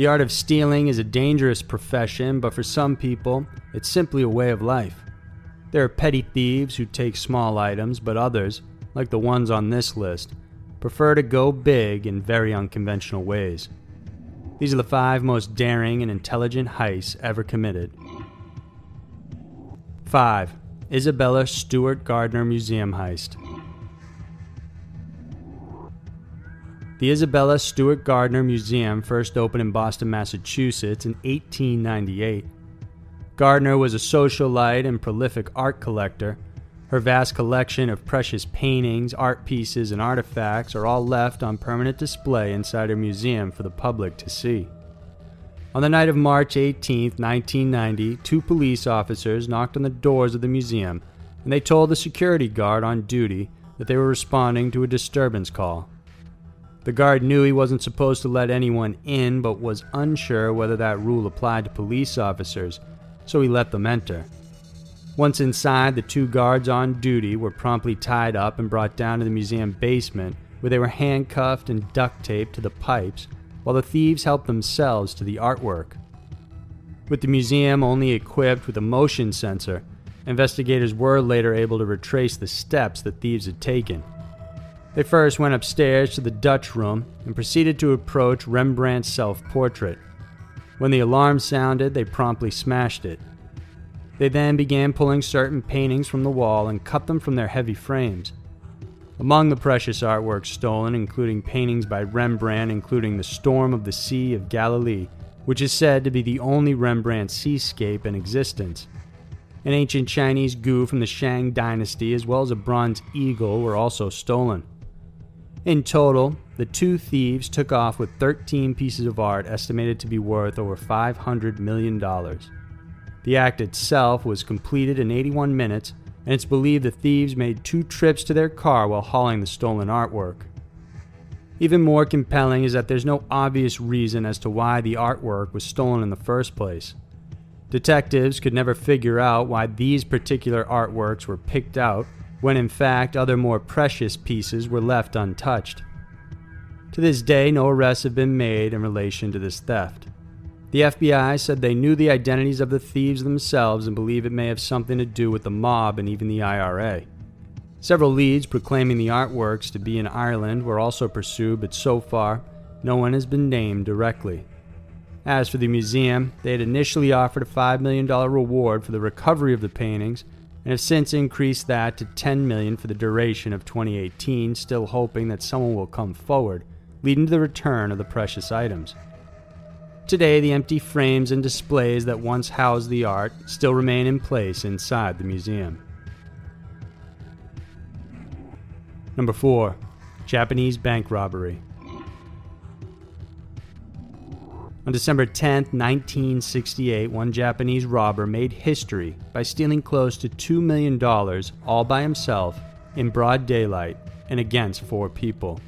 The art of stealing is a dangerous profession, but for some people, it's simply a way of life. There are petty thieves who take small items, but others, like the ones on this list, prefer to go big in very unconventional ways. These are the five most daring and intelligent heists ever committed. 5. Isabella Stewart Gardner Museum Heist. The Isabella Stewart Gardner Museum first opened in Boston, Massachusetts in 1898. Gardner was a socialite and prolific art collector. Her vast collection of precious paintings, art pieces, and artifacts are all left on permanent display inside her museum for the public to see. On the night of March 18, 1990, two police officers knocked on the doors of the museum and they told the security guard on duty that they were responding to a disturbance call. The guard knew he wasn't supposed to let anyone in, but was unsure whether that rule applied to police officers, so he let them enter. Once inside, the two guards on duty were promptly tied up and brought down to the museum basement, where they were handcuffed and duct taped to the pipes, while the thieves helped themselves to the artwork. With the museum only equipped with a motion sensor, investigators were later able to retrace the steps the thieves had taken. They first went upstairs to the Dutch room and proceeded to approach Rembrandt's self portrait. When the alarm sounded, they promptly smashed it. They then began pulling certain paintings from the wall and cut them from their heavy frames. Among the precious artworks stolen, including paintings by Rembrandt, including The Storm of the Sea of Galilee, which is said to be the only Rembrandt seascape in existence. An ancient Chinese gu from the Shang dynasty, as well as a bronze eagle, were also stolen. In total, the two thieves took off with 13 pieces of art estimated to be worth over $500 million. The act itself was completed in 81 minutes, and it's believed the thieves made two trips to their car while hauling the stolen artwork. Even more compelling is that there's no obvious reason as to why the artwork was stolen in the first place. Detectives could never figure out why these particular artworks were picked out when in fact other more precious pieces were left untouched. To this day, no arrests have been made in relation to this theft. The FBI said they knew the identities of the thieves themselves and believe it may have something to do with the mob and even the IRA. Several leads proclaiming the artworks to be in Ireland were also pursued, but so far, no one has been named directly. As for the museum, they had initially offered a $5 million reward for the recovery of the paintings and have since increased that to 10 million for the duration of 2018, still hoping that someone will come forward, leading to the return of the precious items. Today, the empty frames and displays that once housed the art still remain in place inside the museum. Number 4. Japanese Bank Robbery. On December 10, 1968, one Japanese robber made history by stealing close to $2 million all by himself in broad daylight and against four people.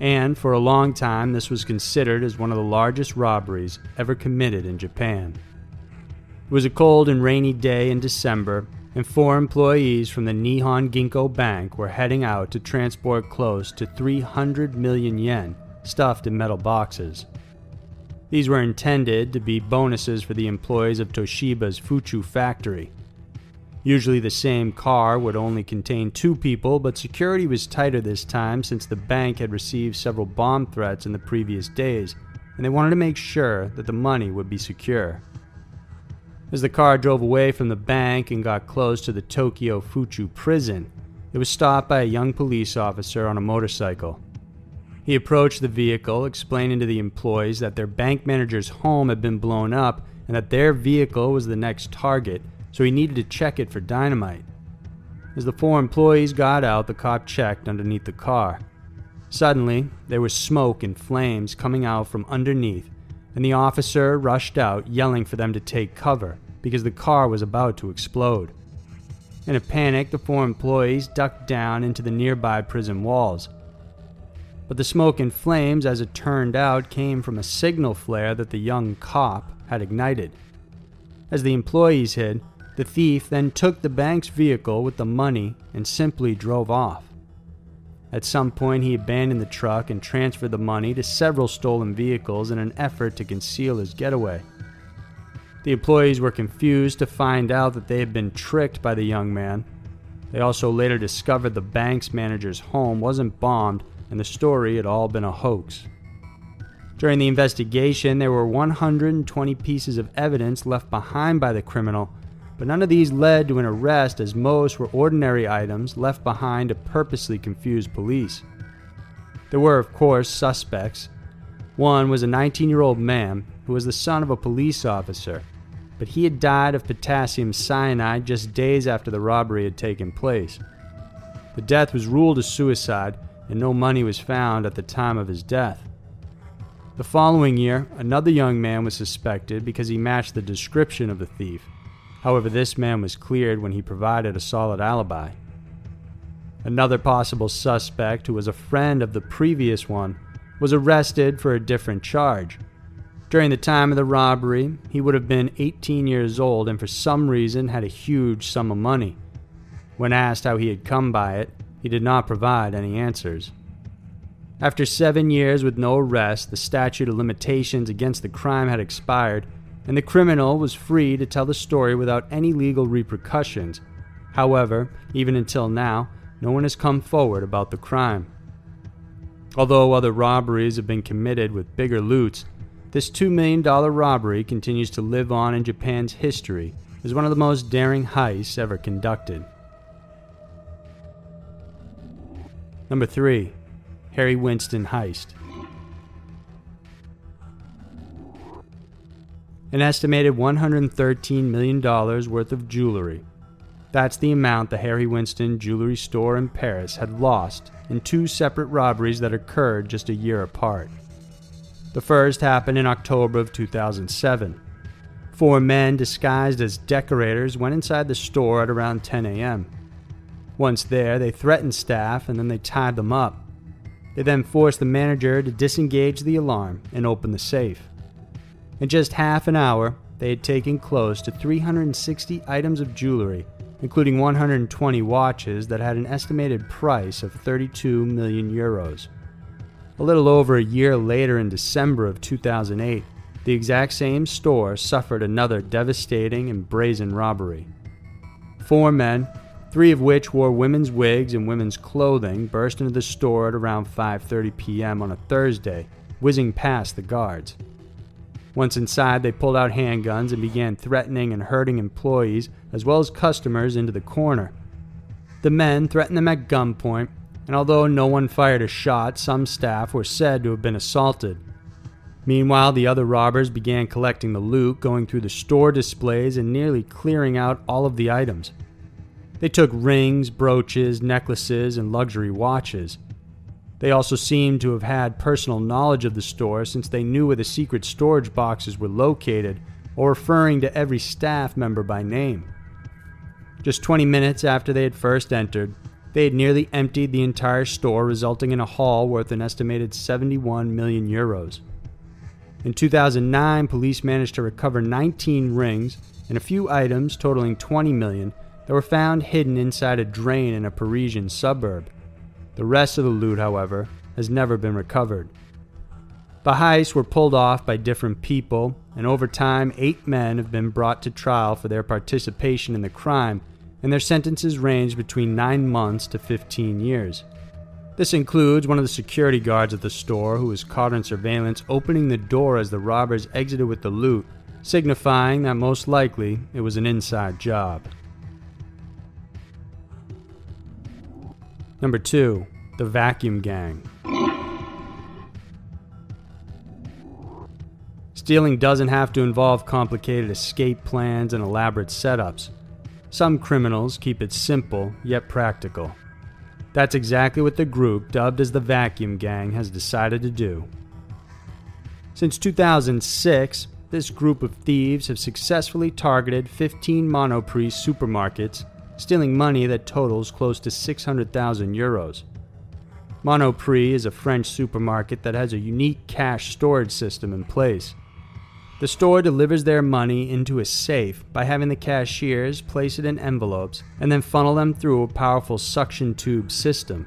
And for a long time, this was considered as one of the largest robberies ever committed in Japan. It was a cold and rainy day in December, and four employees from the Nihon Ginko Bank were heading out to transport close to 300 million yen stuffed in metal boxes. These were intended to be bonuses for the employees of Toshiba's Fuchu factory. Usually, the same car would only contain two people, but security was tighter this time since the bank had received several bomb threats in the previous days, and they wanted to make sure that the money would be secure. As the car drove away from the bank and got close to the Tokyo Fuchu prison, it was stopped by a young police officer on a motorcycle. He approached the vehicle, explaining to the employees that their bank manager's home had been blown up and that their vehicle was the next target, so he needed to check it for dynamite. As the four employees got out, the cop checked underneath the car. Suddenly, there was smoke and flames coming out from underneath, and the officer rushed out, yelling for them to take cover because the car was about to explode. In a panic, the four employees ducked down into the nearby prison walls. But the smoke and flames, as it turned out, came from a signal flare that the young cop had ignited. As the employees hid, the thief then took the bank's vehicle with the money and simply drove off. At some point, he abandoned the truck and transferred the money to several stolen vehicles in an effort to conceal his getaway. The employees were confused to find out that they had been tricked by the young man. They also later discovered the bank's manager's home wasn't bombed and the story had all been a hoax. During the investigation, there were 120 pieces of evidence left behind by the criminal, but none of these led to an arrest as most were ordinary items left behind to purposely confuse police. There were, of course, suspects. One was a 19 year old man who was the son of a police officer, but he had died of potassium cyanide just days after the robbery had taken place. The death was ruled a suicide, and no money was found at the time of his death. The following year, another young man was suspected because he matched the description of the thief. However, this man was cleared when he provided a solid alibi. Another possible suspect, who was a friend of the previous one, was arrested for a different charge. During the time of the robbery, he would have been 18 years old and for some reason had a huge sum of money. When asked how he had come by it, he did not provide any answers. After seven years with no arrest, the statute of limitations against the crime had expired, and the criminal was free to tell the story without any legal repercussions. However, even until now, no one has come forward about the crime. Although other robberies have been committed with bigger loots, this $2 million robbery continues to live on in Japan's history as one of the most daring heists ever conducted. Number 3 Harry Winston heist. An estimated $113 million worth of jewelry. That's the amount the Harry Winston jewelry store in Paris had lost in two separate robberies that occurred just a year apart. The first happened in October of 2007. Four men disguised as decorators went inside the store at around 10 a.m. Once there, they threatened staff and then they tied them up. They then forced the manager to disengage the alarm and open the safe. In just half an hour, they had taken close to 360 items of jewelry, including 120 watches that had an estimated price of 32 million euros. A little over a year later, in December of 2008, the exact same store suffered another devastating and brazen robbery. Four men, three of which wore women's wigs and women's clothing, burst into the store at around 5:30 p.m. on a Thursday, whizzing past the guards. Once inside, they pulled out handguns and began threatening and herding employees as well as customers into the corner. The men threatened them at gunpoint, and although no one fired a shot, some staff were said to have been assaulted. Meanwhile, the other robbers began collecting the loot, going through the store displays and nearly clearing out all of the items. They took rings, brooches, necklaces, and luxury watches. They also seemed to have had personal knowledge of the store since they knew where the secret storage boxes were located or referring to every staff member by name. Just 20 minutes after they had first entered, they had nearly emptied the entire store, resulting in a haul worth an estimated 71 million euros. In 2009, police managed to recover 19 rings and a few items totaling 20 million that were found hidden inside a drain in a Parisian suburb. The rest of the loot, however, has never been recovered. The heists were pulled off by different people, and over time, eight men have been brought to trial for their participation in the crime, and their sentences range between 9 months to 15 years. This includes one of the security guards at the store who was caught on surveillance opening the door as the robbers exited with the loot, signifying that most likely it was an inside job. Number 2. The Vacuum Gang. Stealing doesn't have to involve complicated escape plans and elaborate setups. Some criminals keep it simple, yet practical. That's exactly what the group, dubbed as the Vacuum Gang, has decided to do. Since 2006, this group of thieves have successfully targeted 15 Monoprix supermarkets stealing money that totals close to 600,000 euros. Monoprix is a French supermarket that has a unique cash storage system in place. The store delivers their money into a safe by having the cashiers place it in envelopes and then funnel them through a powerful suction tube system.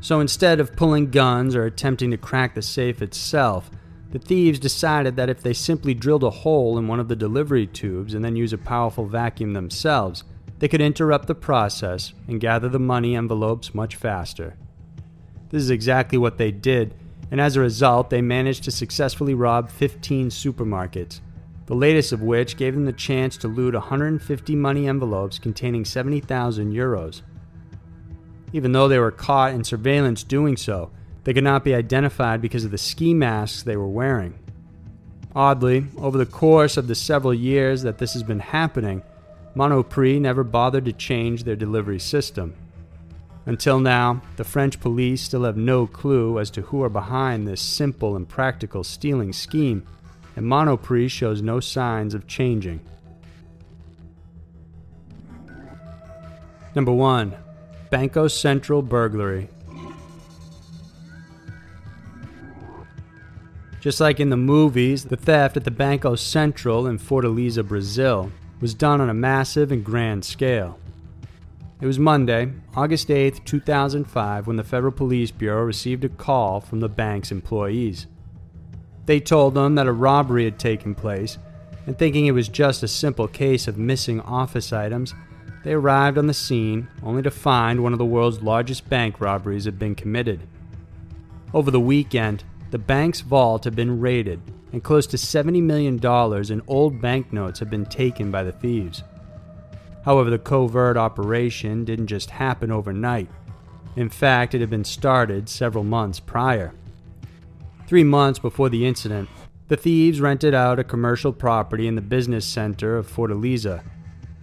So instead of pulling guns or attempting to crack the safe itself, the thieves decided that if they simply drilled a hole in one of the delivery tubes and then use a powerful vacuum themselves, they could interrupt the process and gather the money envelopes much faster. This is exactly what they did, and as a result, they managed to successfully rob 15 supermarkets, the latest of which gave them the chance to loot 150 money envelopes containing 70,000 euros. Even though they were caught in surveillance doing so, they could not be identified because of the ski masks they were wearing. Oddly, over the course of the several years that this has been happening, Monoprix never bothered to change their delivery system. Until now, the French police still have no clue as to who are behind this simple and practical stealing scheme, and Monoprix shows no signs of changing. Number 1. Banco Central Burglary Just like in the movies, the theft at the Banco Central in Fortaleza, Brazil, was done on a massive and grand scale. It was Monday, August 8, 2005, when the Federal Police Bureau received a call from the bank's employees. They told them that a robbery had taken place, and thinking it was just a simple case of missing office items, they arrived on the scene only to find one of the world's largest bank robberies had been committed. Over the weekend, the bank's vault had been raided, and close to $70 million in old banknotes had been taken by the thieves. However, the covert operation didn't just happen overnight. In fact, it had been started several months prior. Three months before the incident, the thieves rented out a commercial property in the business center of Fortaleza.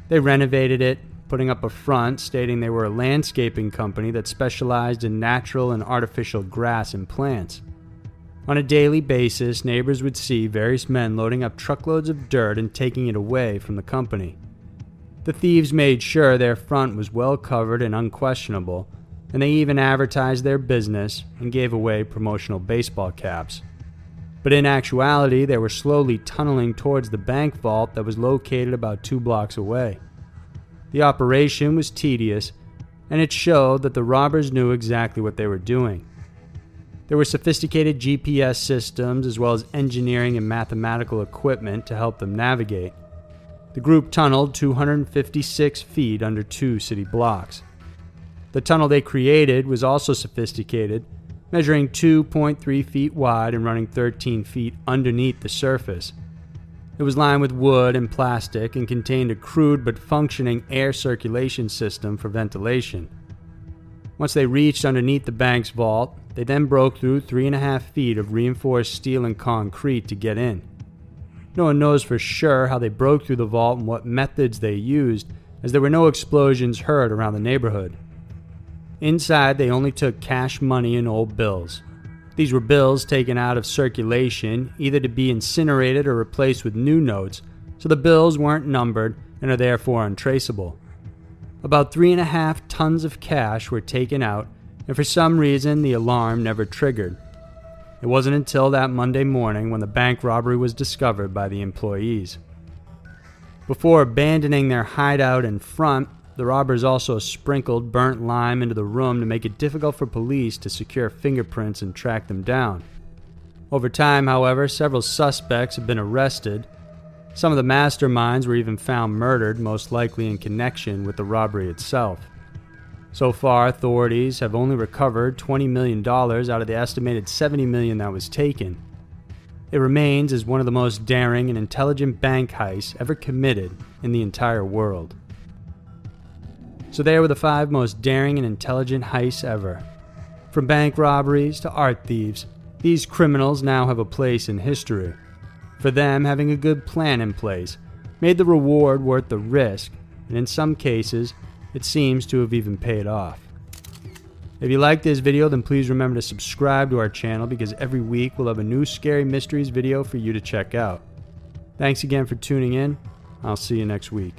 They renovated it, putting up a front stating they were a landscaping company that specialized in natural and artificial grass and plants. On a daily basis, neighbors would see various men loading up truckloads of dirt and taking it away from the company. The thieves made sure their front was well covered and unquestionable, and they even advertised their business and gave away promotional baseball caps. But in actuality, they were slowly tunneling towards the bank vault that was located about two blocks away. The operation was tedious, and it showed that the robbers knew exactly what they were doing. There were sophisticated GPS systems as well as engineering and mathematical equipment to help them navigate. The group tunneled 256 feet under two city blocks. The tunnel they created was also sophisticated, measuring 2.3 feet wide and running 13 feet underneath the surface. It was lined with wood and plastic and contained a crude but functioning air circulation system for ventilation. Once they reached underneath the bank's vault, they then broke through three and a half feet of reinforced steel and concrete to get in. No one knows for sure how they broke through the vault and what methods they used, as there were no explosions heard around the neighborhood. Inside, they only took cash money and old bills. These were bills taken out of circulation, either to be incinerated or replaced with new notes, so the bills weren't numbered and are therefore untraceable. About three and a half tons of cash were taken out and for some reason the alarm never triggered. It wasn't until that Monday morning when the bank robbery was discovered by the employees. Before abandoning their hideout in front, the robbers also sprinkled burnt lime into the room to make it difficult for police to secure fingerprints and track them down. Over time, however, several suspects have been arrested. Some of the masterminds were even found murdered, most likely in connection with the robbery itself. So far, authorities have only recovered $20 million out of the estimated 70 million that was taken. It remains as one of the most daring and intelligent bank heists ever committed in the entire world. So, there were the five most daring and intelligent heists ever. From bank robberies to art thieves, these criminals now have a place in history. For them, having a good plan in place made the reward worth the risk, and in some cases, it seems to have even paid off. If you like this video, then please remember to subscribe to our channel because every week we'll have a new Scary Mysteries video for you to check out. Thanks again for tuning in. I'll see you next week.